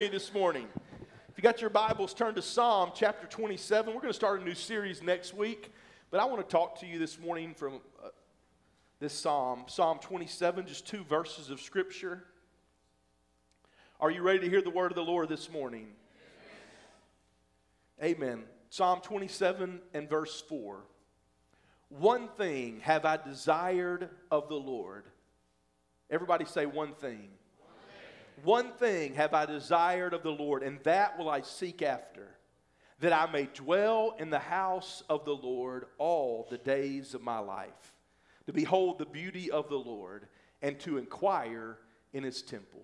this morning. If you got your Bibles, turn to Psalm chapter 27. We're going to start a new series next week, but I want to talk to you this morning from uh, this Psalm, Psalm 27, just two verses of Scripture. Are you ready to hear the word of the Lord this morning? Amen. Psalm 27 and verse 4. One thing have I desired of the Lord. Everybody say one thing. One thing have I desired of the Lord, and that will I seek after, that I may dwell in the house of the Lord all the days of my life, to behold the beauty of the Lord, and to inquire in his temple.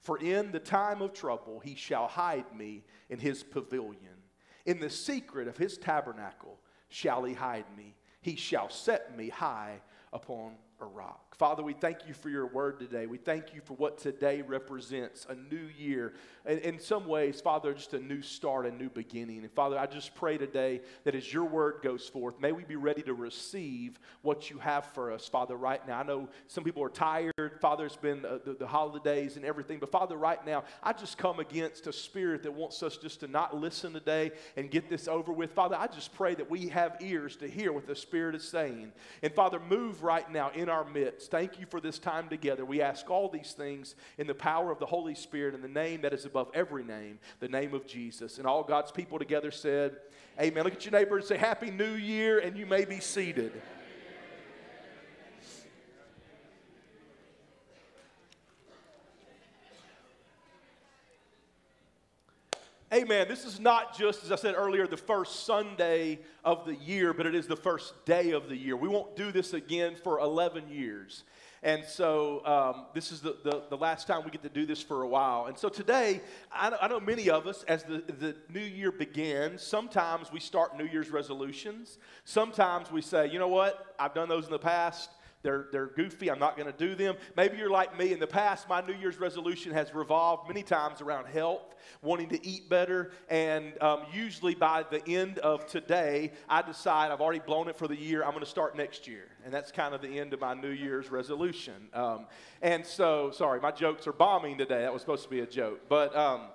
For in the time of trouble he shall hide me in his pavilion. In the secret of his tabernacle shall he hide me. He shall set me high upon rock. Father, we thank you for your word today. We thank you for what today represents a new year. In, in some ways, Father, just a new start, a new beginning. And Father, I just pray today that as your word goes forth, may we be ready to receive what you have for us, Father, right now. I know some people are tired. Father, it's been uh, the, the holidays and everything. But Father, right now, I just come against a spirit that wants us just to not listen today and get this over with. Father, I just pray that we have ears to hear what the Spirit is saying. And Father, move right now in our midst. Thank you for this time together. We ask all these things in the power of the Holy Spirit in the name that is above every name, the name of Jesus. And all God's people together said, Amen. Look at your neighbor and say, Happy New Year, and you may be seated. Amen. This is not just, as I said earlier, the first Sunday of the year, but it is the first day of the year. We won't do this again for 11 years. And so um, this is the, the, the, last time we get to do this for a while. And so today, I know, I know many of us, as the, the new year begins, sometimes we start New Year's resolutions. Sometimes we say, you know what, I've done those in the past. They're, they're goofy. I'm not going to do them. Maybe you're like me. In the past, my New Year's resolution has revolved many times around health, wanting to eat better. And um, usually by the end of today, I decide I've already blown it for the year. I'm going to start next year. And that's kind of the end of my New Year's resolution. Um, and so, sorry, my jokes are bombing today. That was supposed to be a joke. But um,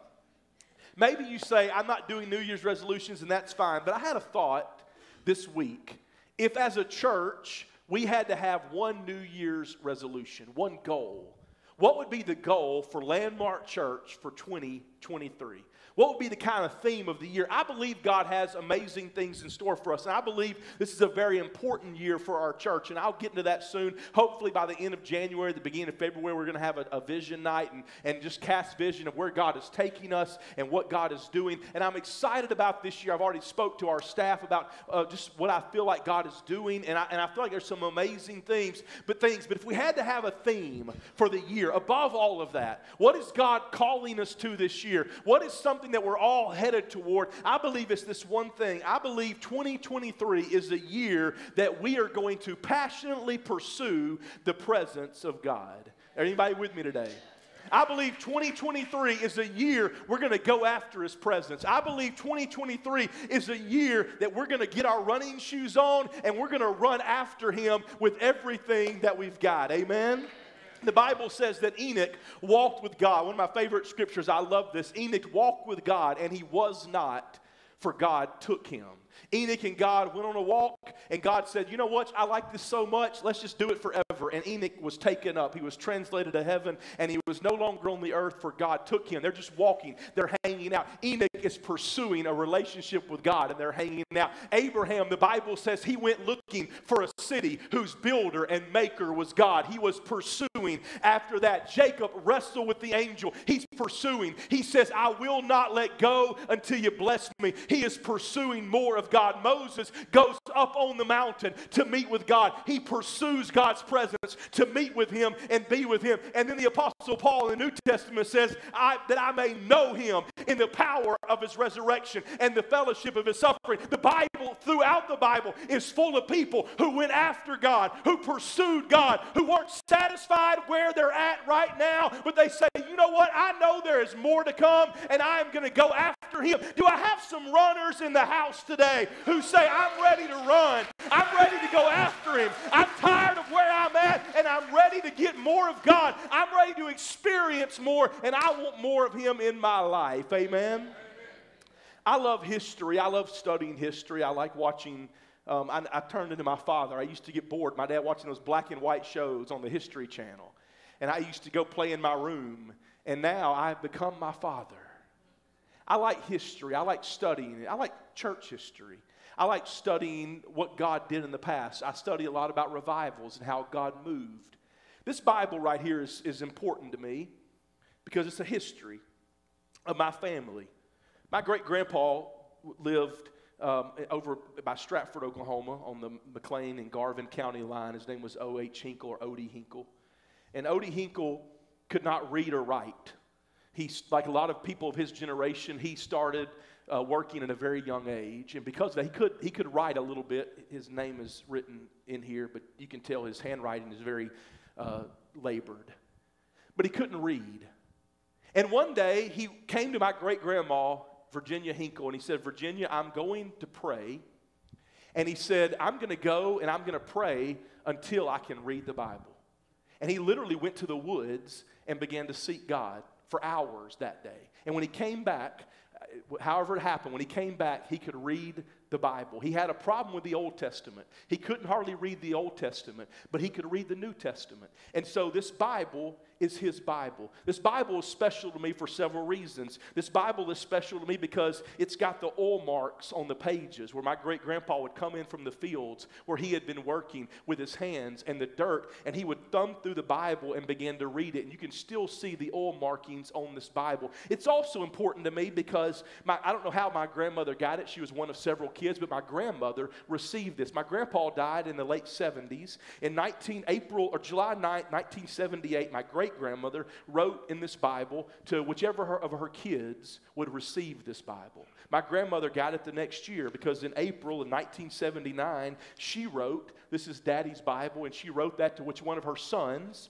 maybe you say, I'm not doing New Year's resolutions, and that's fine. But I had a thought this week. If as a church, we had to have one New Year's resolution, one goal. What would be the goal for Landmark Church for 2023? What would be the kind of theme of the year? I believe God has amazing things in store for us. And I believe this is a very important year for our church. And I'll get into that soon. Hopefully, by the end of January, the beginning of February, we're going to have a, a vision night and, and just cast vision of where God is taking us and what God is doing. And I'm excited about this year. I've already spoke to our staff about uh, just what I feel like God is doing. And I, and I feel like there's some amazing things. But things. But if we had to have a theme for the year, above all of that, what is God calling us to this year? What is something something that we're all headed toward. I believe it's this one thing. I believe 2023 is a year that we are going to passionately pursue the presence of God. Are anybody with me today? I believe 2023 is a year we're going to go after His presence. I believe 2023 is a year that we're going to get our running shoes on and we're going to run after Him with everything that we've got. Amen? The Bible says that Enoch walked with God. One of my favorite scriptures, I love this. Enoch walked with God, and he was not, for God took him. Enoch and God went on a walk, and God said, You know what? I like this so much. Let's just do it forever. And Enoch was taken up. He was translated to heaven, and he was no longer on the earth, for God took him. They're just walking, they're hanging out. Enoch is pursuing a relationship with God, and they're hanging out. Abraham, the Bible says, he went looking for a city whose builder and maker was God. He was pursuing. After that, Jacob wrestled with the angel. He's pursuing. He says, I will not let go until you bless me. He is pursuing more of God. Moses goes up on the mountain to meet with God. He pursues God's presence to meet with him and be with him. And then the Apostle Paul in the New Testament says, I, that I may know him in the power of his resurrection and the fellowship of his suffering. The Bible, throughout the Bible, is full of people who went after God, who pursued God, who weren't satisfied where they're at right now, but they say, you know what? I know there is more to come and I am going to go after him. Do I have some runners in the house today who say, I'm ready to run? I'm ready to go after him. I'm tired of where I'm at, and I'm ready to get more of God. I'm ready to experience more, and I want more of Him in my life. Amen. I love history. I love studying history. I like watching. Um, I, I, turned into my father. I used to get bored. My dad watching those black and white shows on the History Channel. And I used to go play in my room. And now I've become my father. I like history. I like studying it. I like church history. I like studying what God did in the past. I study a lot about revivals and how God moved. This Bible right here is, is important to me because it's a history of my family. My great grandpa lived um, over by Stratford, Oklahoma, on the McClain and Garvin County line. His name was O.H. Hinkle or Odie Hinkle. And Odie Hinkle could not read or write. He's like a lot of people of his generation, he started uh, working at a very young age. And because that, he could, he could write a little bit. His name is written in here, but you can tell his handwriting is very uh, labored. But he couldn't read. And one day he came to my great grandma Virginia Hinkle, and he said, Virginia, I'm going to pray. And he said, I'm going to go and I'm going to pray until I can read the Bible. And he literally went to the woods and began to seek God for hours that day. And when he came back, uh, however it happened, when he came back, he could read the Bible. He had a problem with the Old Testament. He couldn't hardly read the Old Testament, but he could read the New Testament. And so this Bible is his Bible. This Bible is special to me for several reasons. This Bible is special to me because it's got the oil marks on the pages where my great grandpa would come in from the fields where he had been working with his hands and the dirt, and he would thumb through the Bible and begin to read it. And you can still see the oil markings on this Bible. It's also important to me because my, I don't know how my grandmother got it. She was one of several kids, but my grandmother received this. My grandpa died in the late 70s. In 19 April or July 9, 1978, my great grandmother wrote in this Bible to whichever of her kids would receive this Bible. My grandmother got it the next year because in April of 1979, she wrote, This is Daddy's Bible, and she wrote that to which one of her sons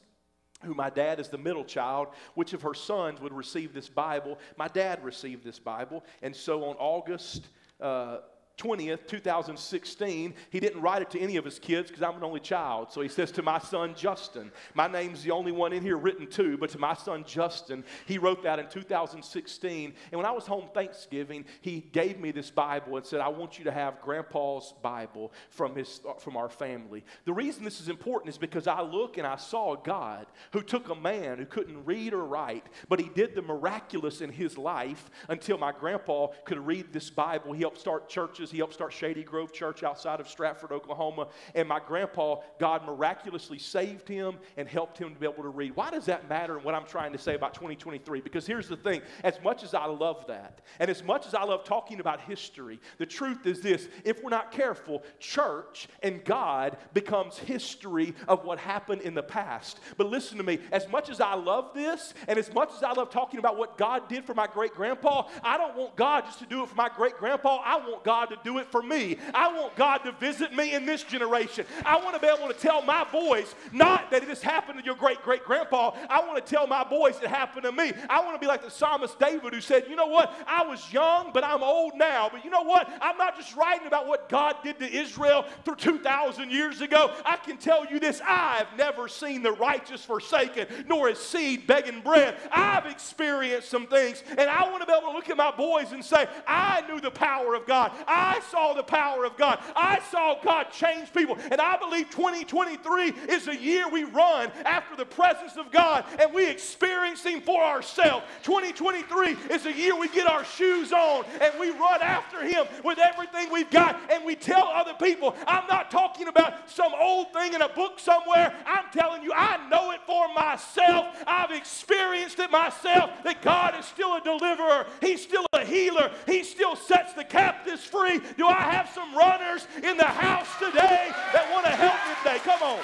who my dad is the middle child, which of her sons would receive this Bible. My dad received this Bible. And so on August uh, 20th, 2016, he didn't write it to any of his kids because I'm an only child. So he says to my son Justin, my name's the only one in here written to, but to my son Justin, he wrote that in 2016. And when I was home Thanksgiving, he gave me this Bible and said, I want you to have grandpa's Bible from, his, from our family. The reason this is important is because I look and I saw a God who took a man who couldn't read or write, but he did the miraculous in his life until my grandpa could read this Bible. He helped start churches he helped start Shady Grove Church outside of Stratford, Oklahoma. And my grandpa, God miraculously saved him and helped him to be able to read. Why does that matter in what I'm trying to say about 2023? Because here's the thing as much as I love that, and as much as I love talking about history, the truth is this if we're not careful, church and God becomes history of what happened in the past. But listen to me, as much as I love this, and as much as I love talking about what God did for my great grandpa, I don't want God just to do it for my great grandpa. I want God to do it for me. I want God to visit me in this generation. I want to be able to tell my boys, not that it has happened to your great great grandpa. I want to tell my boys it happened to me. I want to be like the psalmist David who said, You know what? I was young, but I'm old now. But you know what? I'm not just writing about what God did to Israel through 2,000 years ago. I can tell you this I've never seen the righteous forsaken, nor his seed begging bread. I've experienced some things, and I want to be able to look at my boys and say, I knew the power of God. I I saw the power of God. I saw God change people. And I believe 2023 is a year we run after the presence of God and we experience Him for ourselves. 2023 is a year we get our shoes on and we run after Him with everything we've got and we tell other people. I'm not talking about some old thing in a book somewhere. I'm telling you, I know it for myself. I've experienced it myself that God is still a deliverer, He's still a healer, He still sets the captives free. Do I have some runners in the house today that want to help me today? Come on.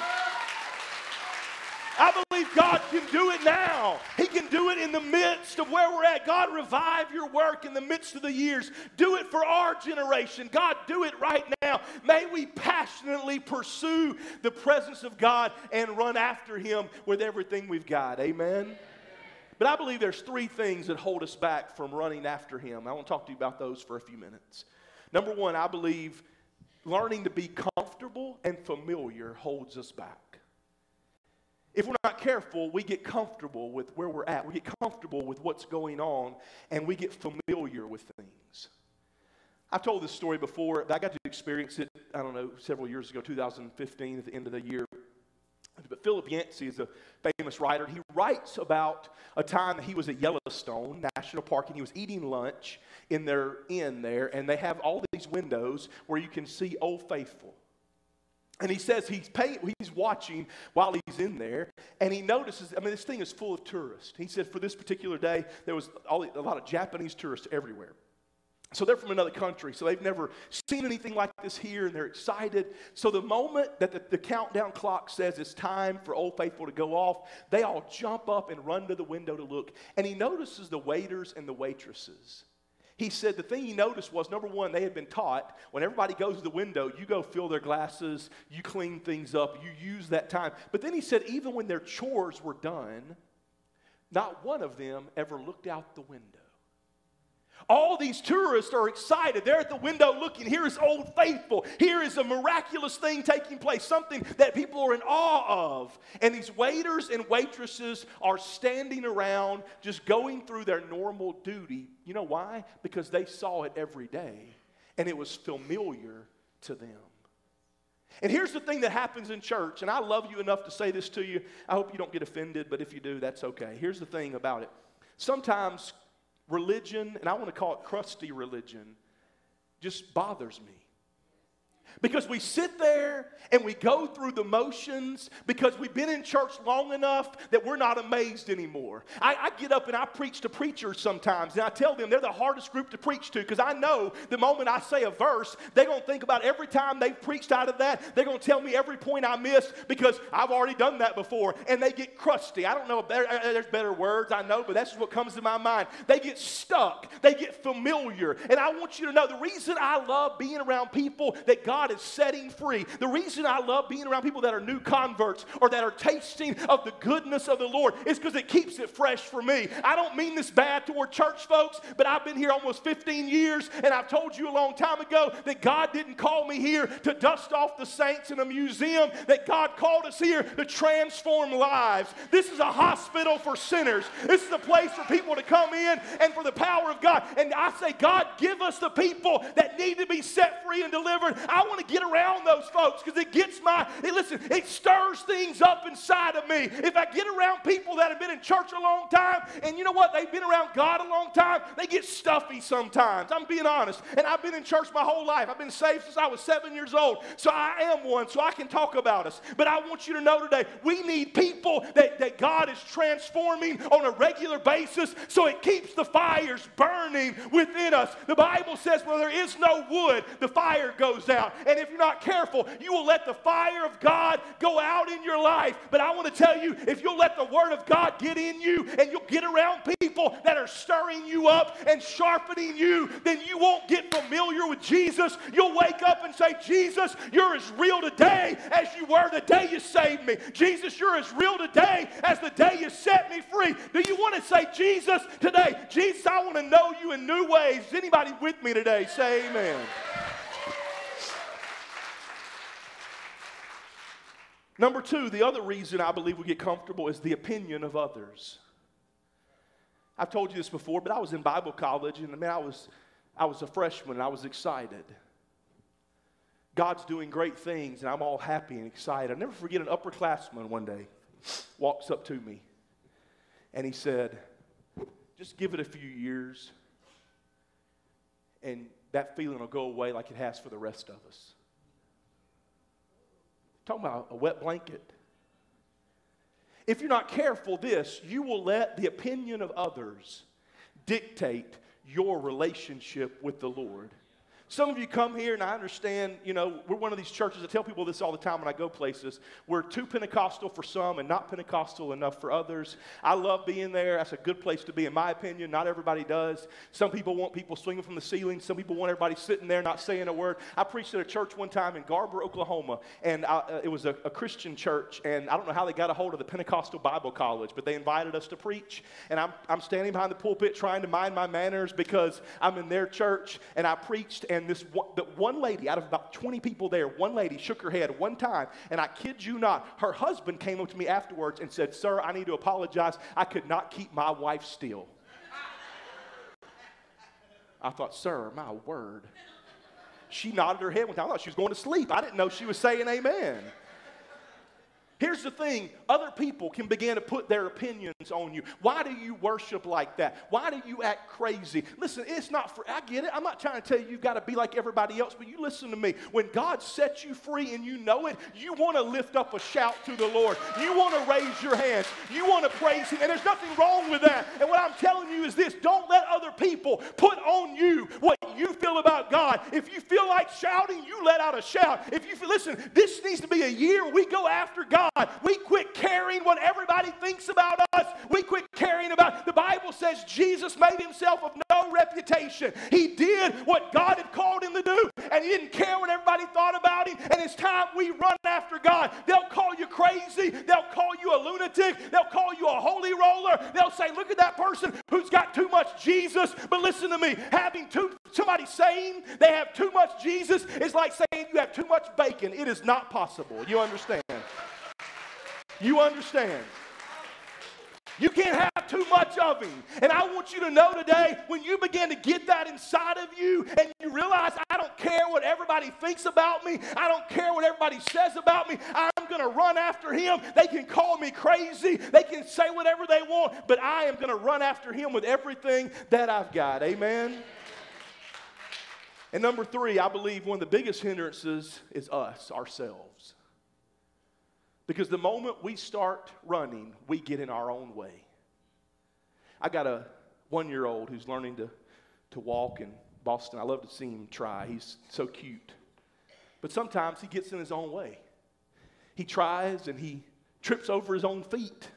I believe God can do it now. He can do it in the midst of where we're at. God, revive your work in the midst of the years. Do it for our generation. God, do it right now. May we passionately pursue the presence of God and run after Him with everything we've got. Amen. But I believe there's three things that hold us back from running after Him. I want to talk to you about those for a few minutes. Number one, I believe learning to be comfortable and familiar holds us back. if we're not careful, we get comfortable with where we're at. We get comfortable with what's going on, and we get familiar with things. I've told this story before. But I got to experience it, I don't know, several years ago, 2015, at the end of the year. But Philip Yancey is a famous writer. He writes about a time that he was at Yellowstone National Park and he was eating lunch in their inn there, and they have all these windows where you can see Old Faithful. And he says he's, pay, he's watching while he's in there, and he notices, I mean, this thing is full of tourists. He said for this particular day, there was all, a lot of Japanese tourists everywhere. So they're from another country, so they've never seen anything like this here, and they're excited. So the moment that the, the, countdown clock says it's time for Old Faithful to go off, they all jump up and run to the window to look. And he notices the waiters and the waitresses. He said the thing he noticed was number one, they had been taught when everybody goes to the window, you go fill their glasses, you clean things up, you use that time. But then he said, even when their chores were done, not one of them ever looked out the window. All these tourists are excited. They're at the window looking. Here is Old Faithful. Here is a miraculous thing taking place, something that people are in awe of. And these waiters and waitresses are standing around just going through their normal duty. You know why? Because they saw it every day and it was familiar to them. And here's the thing that happens in church, and I love you enough to say this to you. I hope you don't get offended, but if you do, that's okay. Here's the thing about it. Sometimes religion, and I want to call it crusty religion, just bothers me. Because we sit there and we go through the motions because we've been in church long enough that we're not amazed anymore. I, I, get up and I preach to preachers sometimes, and I tell them they're the hardest group to preach to because I know the moment I say a verse, they're going to think about every time they've preached out of that. They're going to tell me every point I missed because I've already done that before, and they get crusty. I don't know, uh, there's better words, I know, but that's what comes to my mind. They get stuck, they get familiar, and I want you to know the reason I love being around people that God God is setting free. The reason I love being around people that are new converts or that are tasting of the goodness of the Lord is because it keeps it fresh for me. I don't mean this bad toward church folks, but I've been here almost 15 years, and I've told you a long time ago that God didn't call me here to dust off the saints in a museum, that God called us here to transform lives. This is a hospital for sinners. This is a place for people to come in and for the power of God. And I say, God, give us the people that need to be set free and delivered. I want to get around those folks because it gets my, it, listen, it stirs things up inside of me. If I get around people that have been in church a long time, and you know what, they've been around God a long time, they get stuffy sometimes. I'm being honest. And I've been in church my whole life. I've been saved since I was seven years old. So I am one, so I can talk about us. But I want you to know today, we need people that, that God is transforming on a regular basis so it keeps the fires burning within us. The Bible says, where there is no wood, the fire goes out. And if you're not careful, you will let the fire of God go out in your life. But I want to tell you, if you'll let the Word of God get in you and you'll get around people that are stirring you up and sharpening you, then you won't get familiar with Jesus. You'll wake up and say, Jesus, you're as real today as you were the day you saved me. Jesus, you're as real today as the day you set me free. Do you want to say, Jesus, today? Jesus, I want to know you in new ways. Is anybody with me today? Say amen. Number two, the other reason I believe we get comfortable is the opinion of others. I've told you this before, but I was in Bible college and I I was, I was a freshman and I was excited. God's doing great things and I'm all happy and excited. I'll never forget an upperclassman one day walks up to me and he said, just give it a few years and that feeling will go away like it has for the rest of us. Talking about a wet blanket. If you're not careful, this, you will let the opinion of others dictate your relationship with the Lord. Some of you come here, and I understand, you know, we're one of these churches. I tell people this all the time when I go places. We're too Pentecostal for some and not Pentecostal enough for others. I love being there. That's a good place to be, in my opinion. Not everybody does. Some people want people swinging from the ceiling. Some people want everybody sitting there not saying a word. I preached at a church one time in Garber, Oklahoma, and I, uh, it was a, a Christian church. And I don't know how they got a hold of the Pentecostal Bible College, but they invited us to preach. And I'm, I'm standing behind the pulpit trying to mind my manners because I'm in their church, and I preached. And and this one, the one lady out of about 20 people there, one lady shook her head one time, and I kid you not, her husband came up to me afterwards and said, Sir, I need to apologize. I could not keep my wife still. I thought, Sir, my word. She nodded her head one time. I thought she was going to sleep. I didn't know she was saying amen. Here's the thing other people can begin to put their opinions on you. Why do you worship like that? Why do you act crazy? Listen, it's not for, I get it. I'm not trying to tell you you've got to be like everybody else, but you listen to me. When God sets you free and you know it, you want to lift up a shout to the Lord. You want to raise your hands. You want to praise Him. And there's nothing wrong with that. And what I'm telling you is this don't let other people put on you what you feel about God. If you feel like shouting, you let out a shout. If you feel, listen, this needs to be a year we go after God. We quit caring what everybody thinks about us. We quit caring about. The Bible says Jesus made himself of no reputation. He did what God had called him to do, and he didn't care what everybody thought about him. And it's time we run after God. They'll call you crazy. They'll call you a lunatic. They'll call you a holy roller. They'll say, "Look at that person who's got too much Jesus." But listen to me, having too somebody saying they have too much Jesus is like saying you have too much bacon. It is not possible. You understand? You understand? You can't have too much of him. And I want you to know today when you begin to get that inside of you and you realize I don't care what everybody thinks about me, I don't care what everybody says about me, I'm going to run after him. They can call me crazy, they can say whatever they want, but I am going to run after him with everything that I've got. Amen. And number three, I believe one of the biggest hindrances is us, ourselves. Because the moment we start running, we get in our own way. I got a one year old who's learning to, to walk in Boston. I love to see him try. He's so cute. But sometimes he gets in his own way. He tries and he trips over his own feet.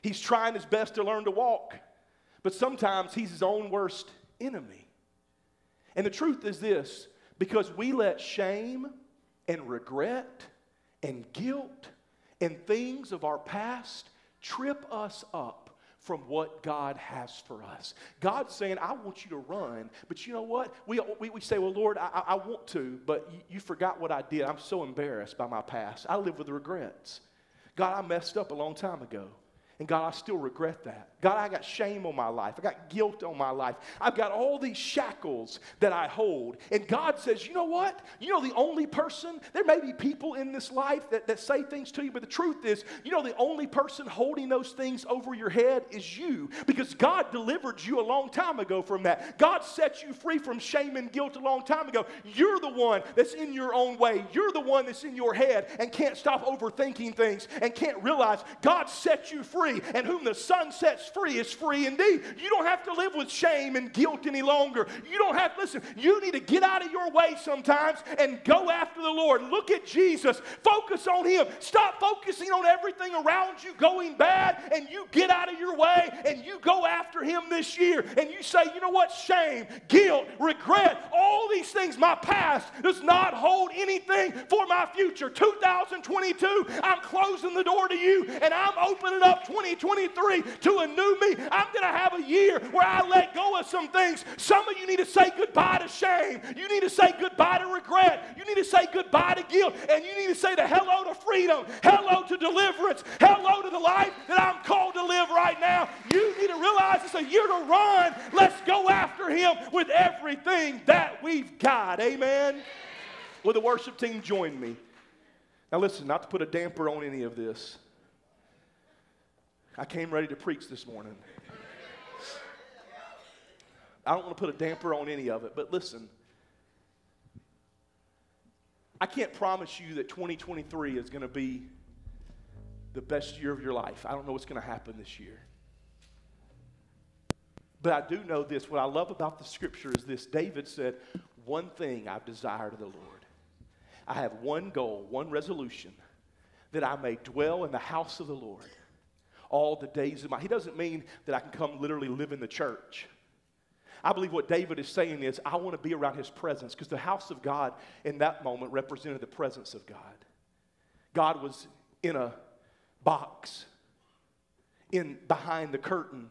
He's trying his best to learn to walk, but sometimes he's his own worst enemy. And the truth is this because we let shame and regret and guilt and things of our past trip us up from what God has for us. God's saying, I want you to run, but you know what? We, we, we say, Well, Lord, I, I want to, but you, you forgot what I did. I'm so embarrassed by my past. I live with regrets. God, I messed up a long time ago. And God, I still regret that. God, I got shame on my life. I got guilt on my life. I've got all these shackles that I hold. And God says, you know what? You know, the only person, there may be people in this life that, that say things to you, but the truth is, you know, the only person holding those things over your head is you because God delivered you a long time ago from that. God set you free from shame and guilt a long time ago. You're the one that's in your own way. You're the one that's in your head and can't stop overthinking things and can't realize God set you free free, and whom the Son sets free is free indeed. You don't have to live with shame and guilt any longer. You don't have, listen, you need to get out of your way sometimes and go after the Lord. Look at Jesus. Focus on Him. Stop focusing on everything around you going bad, and you get out of your way and you go after Him this year. And you say, you know what? Shame, guilt, regret, all these things, my past does not hold anything for my future. 2022, I'm closing the door to you and I'm opening up 2023 to a new me. I'm going to have a year where I let go of some things. Some of you need to say goodbye to shame. You need to say goodbye to regret. You need to say goodbye to guilt. And you need to say the hello to freedom, hello to deliverance, hello to the life that I'm called to live right now. You need to realize it's a year to run. Let's go after Him with everything that we've got. Amen. Will the worship team join me? Now, listen, not to put a damper on any of this. I came ready to preach this morning. I don't want to put a damper on any of it, but listen. I can't promise you that 2023 is going to be the best year of your life. I don't know what's going to happen this year. But I do know this. What I love about the scripture is this David said, One thing I've desired of the Lord. I have one goal, one resolution, that I may dwell in the house of the Lord all the days of my. He doesn't mean that I can come literally live in the church. I believe what David is saying is, I want to be around his presence because the house of God in that moment represented the presence of God. God was in a box, in behind the curtain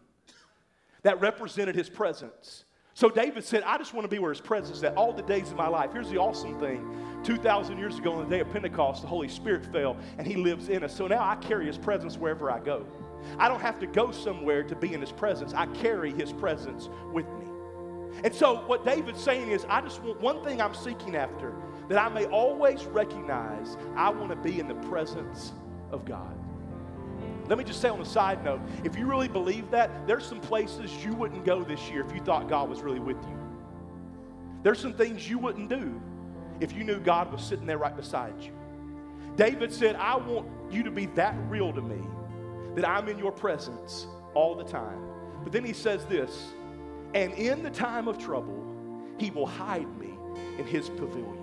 that represented his presence. So David said, I just want to be where his presence is at all the days of my life. Here's the awesome thing 2,000 years ago on the day of Pentecost, the Holy Spirit fell and he lives in us. So now I carry his presence wherever I go. I don't have to go somewhere to be in his presence, I carry his presence with me. And so, what David's saying is, I just want one thing I'm seeking after that I may always recognize I want to be in the presence of God. Let me just say on a side note if you really believe that, there's some places you wouldn't go this year if you thought God was really with you. There's some things you wouldn't do if you knew God was sitting there right beside you. David said, I want you to be that real to me that I'm in your presence all the time. But then he says this, and in the time of trouble, he will hide me in his pavilion.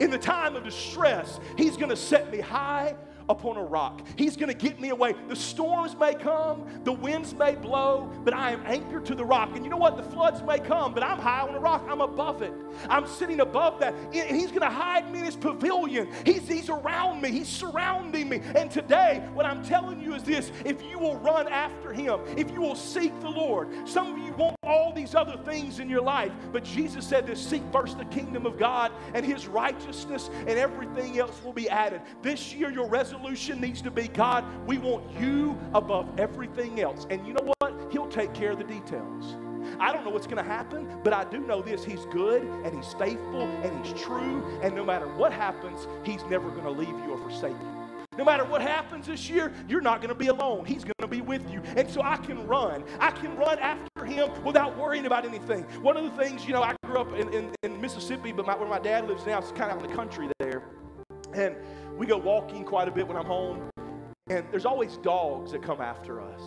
In the time of distress, he's going to set me high upon a rock. He's going to get me away. The storms may come, the winds may blow, but I am anchored to the rock. And you know what? The floods may come, but I'm high on a rock. I'm above it. I'm sitting above that. And he's going to hide me in his pavilion. He's, he's around me, he's surrounding me. And today, what I'm telling you is this if you will run after him, if you will seek the Lord, some of you want all these other things in your life, but Jesus said this seek first the kingdom of God and his righteousness, and everything else will be added. This year, your resolution resolution needs to be God, we want you above everything else. And you know what? He'll take care of the details. I don't know what's going to happen, but I do know this. He's good and He's faithful and He's true. And no matter what happens, He's never going to leave you or forsake you. No matter what happens this year, you're not going to be alone. He's going to be with you. And so I can run. I can run after him without worrying about anything. One of the things, you know, I grew up in, in, in Mississippi, but my, where my dad lives now, it's kind of out in the country there. And we go walking quite a bit when I'm home, and there's always dogs that come after us.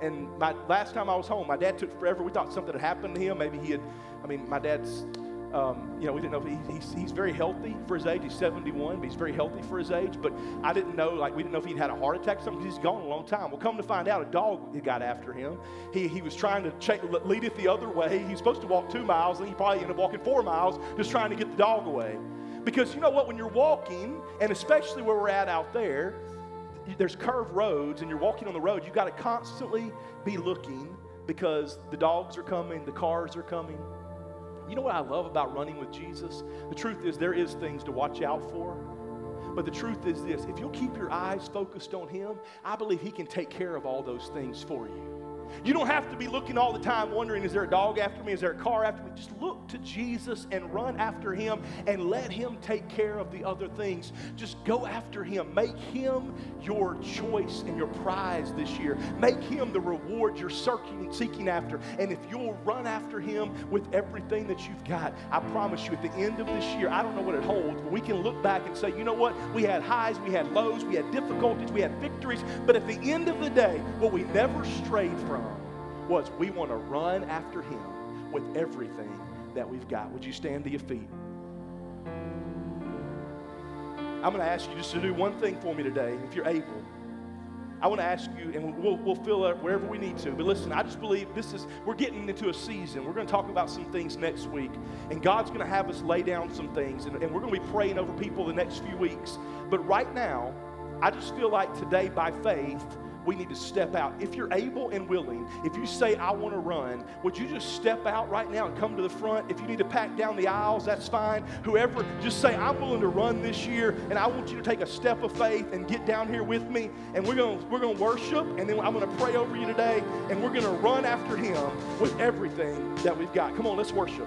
And my last time I was home, my dad took forever. We thought something had happened to him. Maybe he had. I mean, my dad's. Um, you know, we didn't know he, he's, he's very healthy for his age. He's 71, but he's very healthy for his age. But I didn't know, like, we didn't know if he'd had a heart attack or something because he's gone a long time. Well, come to find out, a dog got after him. He, he was trying to lead it the other way. He was supposed to walk two miles, and he probably ended up walking four miles just trying to get the dog away. Because you know what? When you're walking, and especially where we're at out there, there's curved roads, and you're walking on the road, you've got to constantly be looking because the dogs are coming, the cars are coming. You know what I love about running with Jesus? The truth is, there is things to watch out for. But the truth is this if you'll keep your eyes focused on Him, I believe He can take care of all those things for you. You don't have to be looking all the time wondering, is there a dog after me? Is there a car after me? Just look to Jesus and run after him and let him take care of the other things. Just go after him. Make him your choice and your prize this year. Make him the reward you're searching, seeking after. And if you'll run after him with everything that you've got, I promise you at the end of this year, I don't know what it holds, but we can look back and say, you know what? We had highs, we had lows, we had difficulties, we had victories, but at the end of the day, what we never strayed from was we want to run after him with everything that we've got. Would you stand to your feet? I'm going to ask you just to do one thing for me today, if you're able. I want to ask you, and we'll, we'll fill up wherever we need to. But listen, I just believe this is, we're getting into a season. We're going to talk about some things next week. And God's going to have us lay down some things. And, and we're going to be praying over people the next few weeks. But right now, I just feel like today, by faith, we need to step out. If you're able and willing, if you say, I want to run, would you just step out right now and come to the front? If you need to pack down the aisles, that's fine. Whoever, just say, I'm willing to run this year, and I want you to take a step of faith and get down here with me. And we're going we're to worship, and then I'm going to pray over you today, and we're going to run after Him with everything that we've got. Come on, let's worship.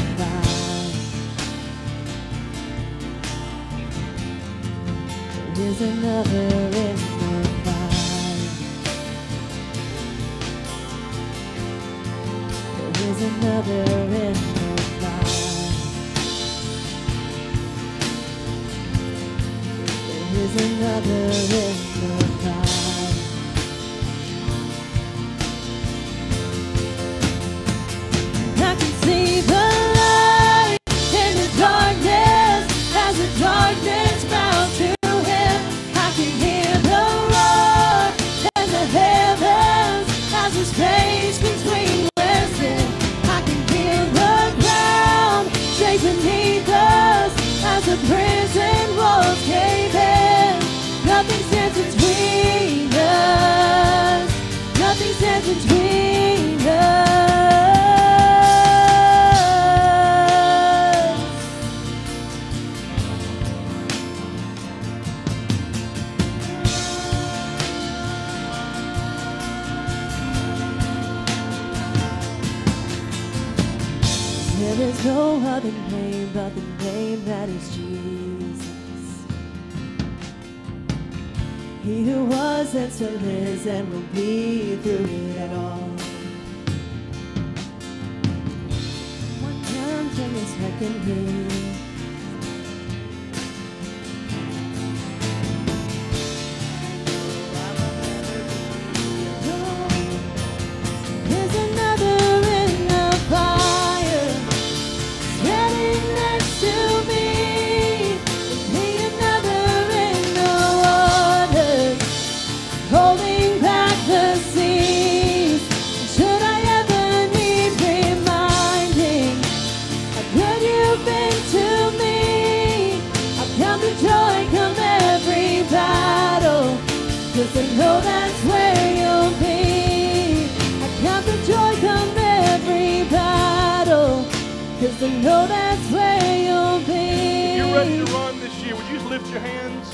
another No other name but the name that is Jesus. He who was and still is and will be through it all. What comes and is reckoned I know that's where you'll be. If you're ready to run this year, would you just lift your hands?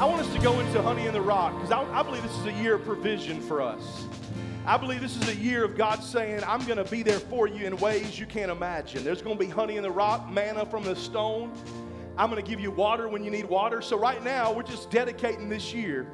I want us to go into Honey in the Rock because I, I believe this is a year of provision for us. I believe this is a year of God saying, I'm going to be there for you in ways you can't imagine. There's going to be honey in the rock, manna from the stone. I'm going to give you water when you need water. So, right now, we're just dedicating this year.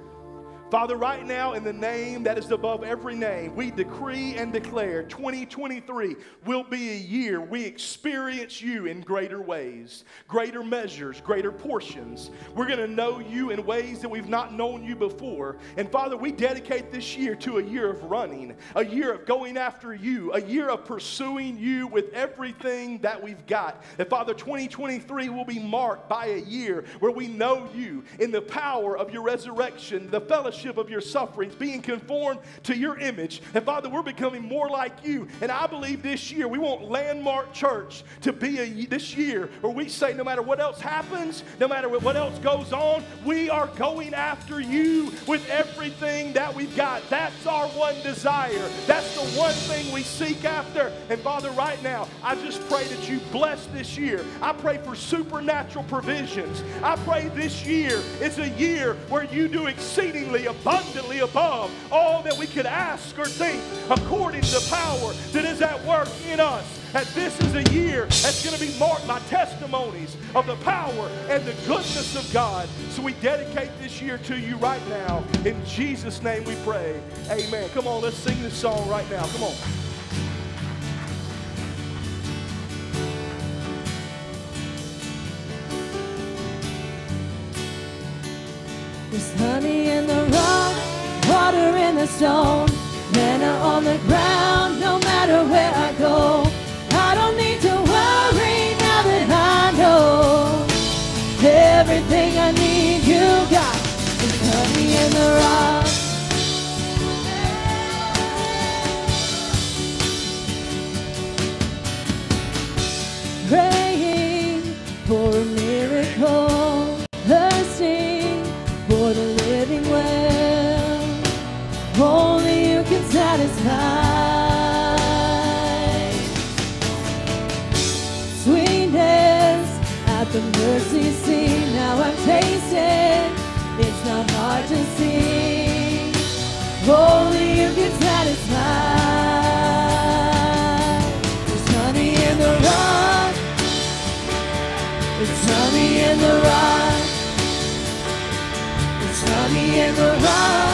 Father, right now, in the name that is above every name, we decree and declare 2023 will be a year we experience you in greater ways, greater measures, greater portions. We're going to know you in ways that we've not known you before. And Father, we dedicate this year to a year of running, a year of going after you, a year of pursuing you with everything that we've got. And Father, 2023 will be marked by a year where we know you in the power of your resurrection, the fellowship of your sufferings, being conformed to your image. And Father, we're becoming more like you. And I believe this year we want Landmark Church to be a this year where we say no matter what else happens, no matter what else goes on, we are going after you with everything that we've got. That's our one desire. That's the one thing we seek after. And Father, right now, I just pray that you bless this year. I pray for supernatural provisions. I pray this year is a year where you do exceedingly abundantly above all that we could ask or think according to the power that is at work in us. And this is a year that's going to be marked by testimonies of the power and the goodness of God. So we dedicate this year to you right now. In Jesus' name we pray. Amen. Come on, let's sing this song right now. Come on. There's honey in the the manna on the ground, no matter where I go. The rock.